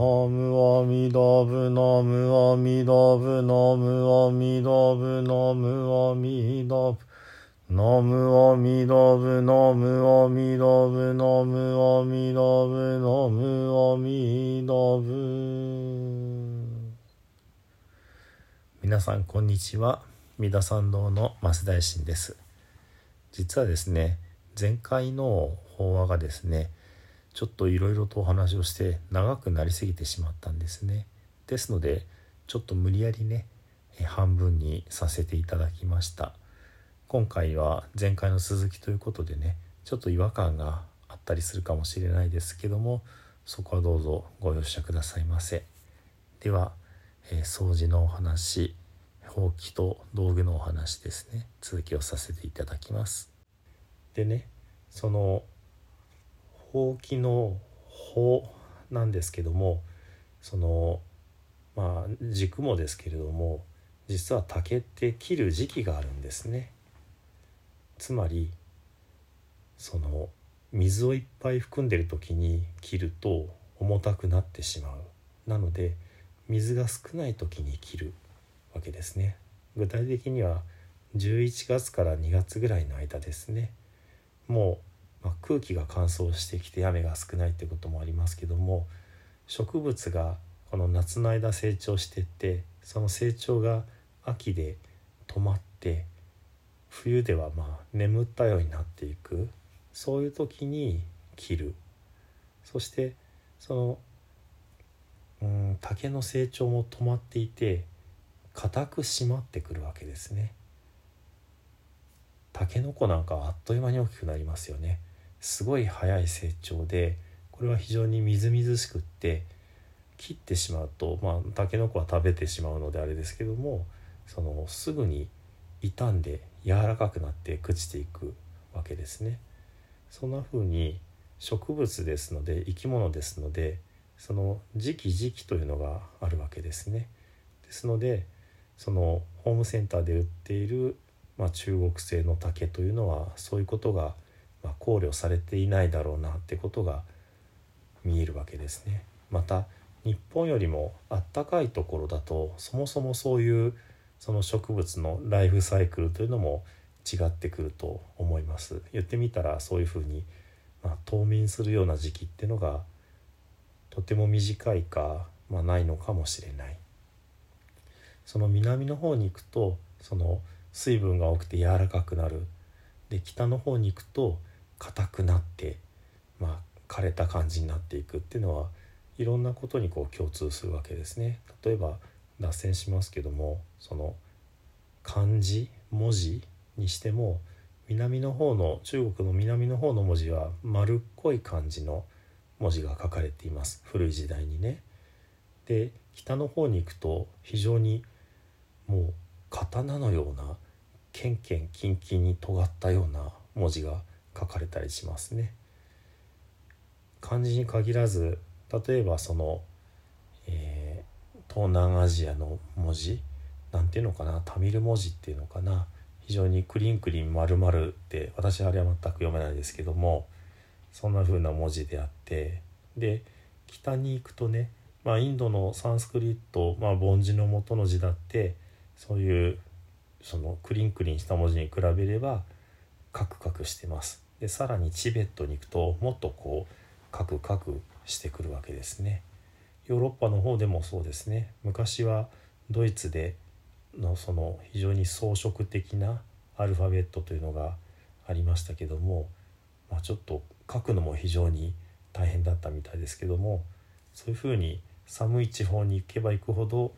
ムアミダブナムアミダブナムアミダブナムアミダブナムアミダブナムアミダブナムアミダブナムアミダブ皆さんこんにちは三田参道の増大臣です実はですね前回の法話がですねちょっといろいろとお話をして長くなりすぎてしまったんですね。ですのでちょっと無理やりね半分にさせていただきました。今回は前回の続きということでねちょっと違和感があったりするかもしれないですけどもそこはどうぞご容赦くださいませ。では、えー、掃除のお話ほうきと道具のお話ですね続きをさせていただきます。でねそのほうきの穂なんですけどもそのまあ軸もですけれども実は竹って切る時期があるんですね。つまりその水をいっぱい含んでる時に切ると重たくなってしまう。なので水が少ない時に切るわけですね。具体的には11月から2月ぐらいの間ですね。もまあ、空気が乾燥してきて雨が少ないってこともありますけども植物がこの夏の間成長してってその成長が秋で止まって冬ではまあ眠ったようになっていくそういう時に切るそしてそのうん竹の成長も止まっていて硬く締まってくるわけですね。タケノコなんかあっという間に大きくなりますよね。すごい早い成長でこれは非常にみずみずしくって切ってしまうとまあたけのこは食べてしまうのであれですけどもそのすぐに傷んで柔らかくなって朽ちていくわけですね。そんな風に植物ですので生き物ですのでその時期時期というのがあるわけですね。ですのでそのホームセンターで売っている、まあ、中国製の竹というのはそういうことがまあ、考慮されていないだろうなってことが見えるわけですね。また日本よりもあったかいところだとそもそもそういうその植物のライフサイクルというのも違ってくると思います。言ってみたらそういうふうに、まあ、冬眠するような時期っていうのがとても短いか、まあ、ないのかもしれない。その南の方に行くとその水分が多くて柔らかくなるで北の方に行くと硬くなってまあ枯れた感じになっていくっていうのはいろんなことにこう共通するわけですね。例えば脱線しますけどもその漢字文字にしても南の方の中国の南の方の文字は丸っこい漢字の文字が書かれています古い時代にね。で北の方に行くと非常にもう刀のようなケンケンキンキンに尖ったような文字が書かれたりしますね。漢字に限らず例えばその、えー、東南アジアの文字なんていうのかなタミル文字っていうのかな非常にクリンクリン丸々って私あれは全く読めないですけどもそんな風な文字であってで北に行くとね、まあ、インドのサンスクリット、まあ、梵字の元の字だってそういうそのクリンクリンした文字に比べればカクカクしてますでさらにチベットに行くともっとこうカクカクしてくるわけですね。ヨーロッパの方でもそうですね。昔はドイツでのその非常に装飾的なアルファベットというのがありましたけども、まあ、ちょっと書くのも非常に大変だったみたいですけどもそういうふうに寒い地方に行けば行くほど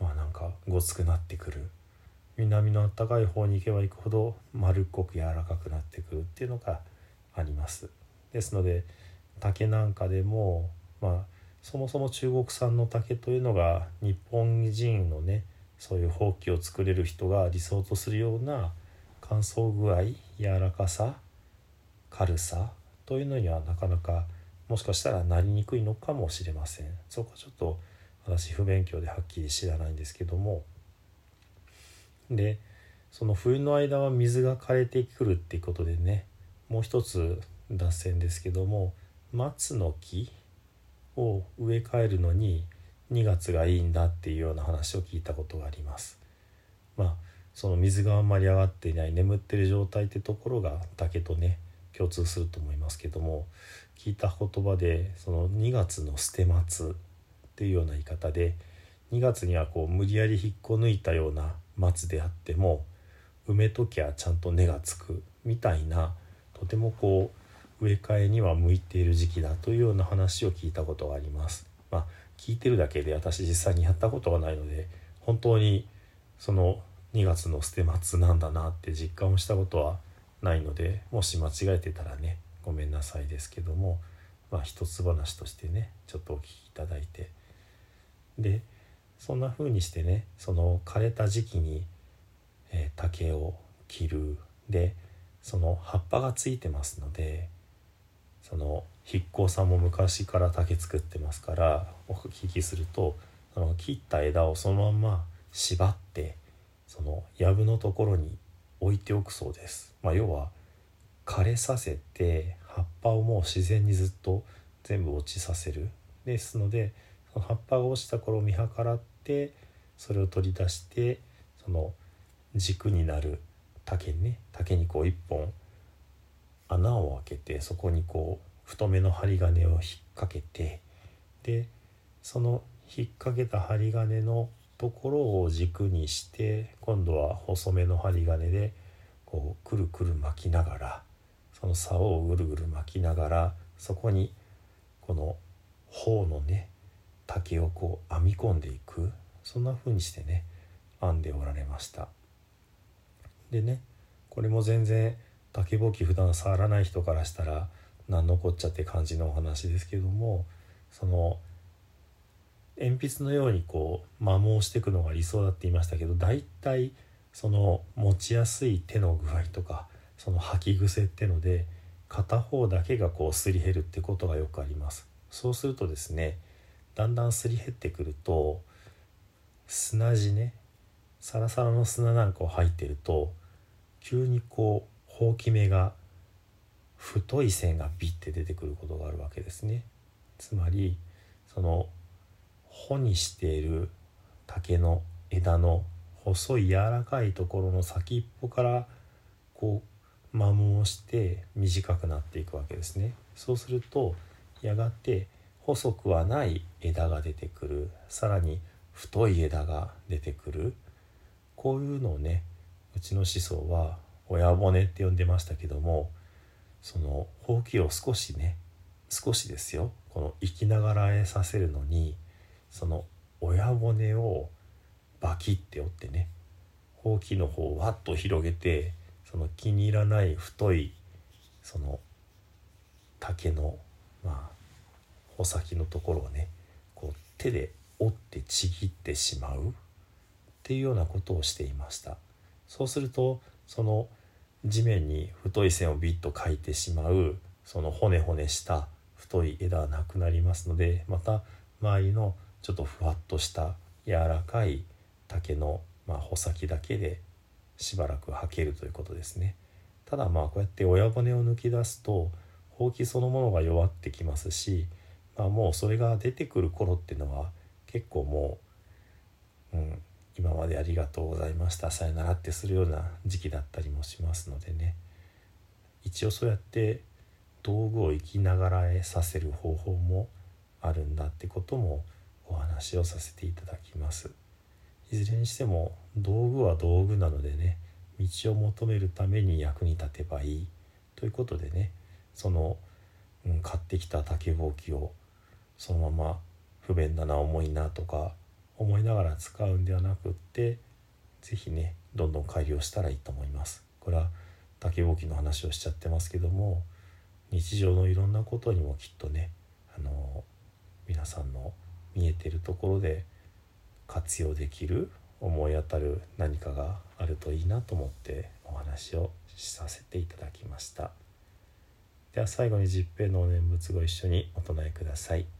まあなんかごつくなってくる南の暖かい方に行けば行くほど丸っこく柔らかくなってくるっていうのがあります。ですので竹なんかでもまあそもそも中国産の竹というのが日本人のねそういうほうきを作れる人が理想とするような乾燥具合柔らかさ軽さというのにはなかなかもしかしたらなりにくいのかもしれませんそこはちょっと私不勉強ではっきり知らないんですけどもでその冬の間は水が枯れてくるっていうことでねもう一つ脱線ですけども松の木を植え替えるのに2月がいいんだっていうような話を聞いたことがあります。まあその水があんまり上がっていない眠ってる状態ってところが竹とね共通すると思いますけども聞いた言葉でその2月の捨て松っていうような言い方で2月にはこう無理やり引っこ抜いたような松であっても埋めときゃちゃんと根がつくみたいなとてもこう植え替えには向いている時期だというような話を聞いたことがあります。まあ、聞いてるだけで私実際にやったことがないので本当にその2月の捨て松なんだなって実感をしたことはないのでもし間違えてたらねごめんなさいですけどもまあ一つ話としてねちょっとお聞きいただいてでそんな風にしてねその枯れた時期に、えー、竹を切るでその葉っぱがついてますのでその筆工さんも昔から竹作ってますからお聞きするとあの切った枝をそのまま縛ってその藪のところに置いておくそうです。まあ、要は枯れさせて葉っぱをもう自然にずっと全部落ちさせるですので葉っぱが落ちた頃を見計らってそれを取り出してその軸になる竹にね。竹にこう一本穴を開けてそこにこう太めの針金を引っ掛けてでその引っ掛けた針金のところを軸にして今度は細めの針金でこうくるくる巻きながらその竿をぐるぐる巻きながらそこにこの頬のね竹をこう編み込んでいく。そんな風にしてね編んでおられました。でねこれも全然竹ぼうき普段触らない人からしたら何のこっちゃって感じのお話ですけどもその鉛筆のようにこう摩耗していくのが理想だって言いましたけど大体その持ちやすい手の具合とかその吐き癖ってので片方だけがこうすり減るってことがよくあります。そうするとですねだんだんすり減ってくると砂地ねサラサラの砂なんかを入ってると急にこうほうき目が太い線がビッて出てくることがあるわけですねつまりその穂にしている竹の枝の細い柔らかいところの先っぽからこう摩耗して短くなっていくわけですね。そうするとやがて細くはない枝が出てくる。さらに太い枝が出てくる。こういうのをねうちの子孫は親骨って呼んでましたけどもそのほうきを少しね少しですよ。この生きながらえさせるのにその親骨をバキって折ってねほうきの方をわっと広げてその気に入らない太いその竹のまあ穂先のところをねこう手で折ってちぎってしまうっていうようなことをしていました。そうするとその地面に太い線をビッと描いてしまうその骨骨した太い枝はなくなりますのでまた周りのちょっとふわっとした柔らかい竹の、まあ、穂先だけでしばらく履けるということですね。ただまあこうやって親骨を抜き出すとほうきそのものが弱ってきますし、まあ、もうそれが出てくる頃っていうのは結構もう、うん、今までありがとうございましたさよならってするような時期だったりもしますのでね。一応そうやって道具を生きながらえさせる方法もあるんだってこともお話をさせていただきます。いずれにしても道具は道具なのでね道を求めるために役に立てばいいということでねその、うん、買ってきた竹ぼうきをそのまま不便だな重いなとか思いながら使うんではなくって是非ねどんどん改良したらいいと思います。これは竹ぼうきの話をしちゃってますけども日常のいろんなことにもきっとねあの皆さんの見えてるところで活用できる思い当たる何かがあるといいなと思ってお話をさせていただきました。では最後に十平のお念仏ご一緒にお唱えください。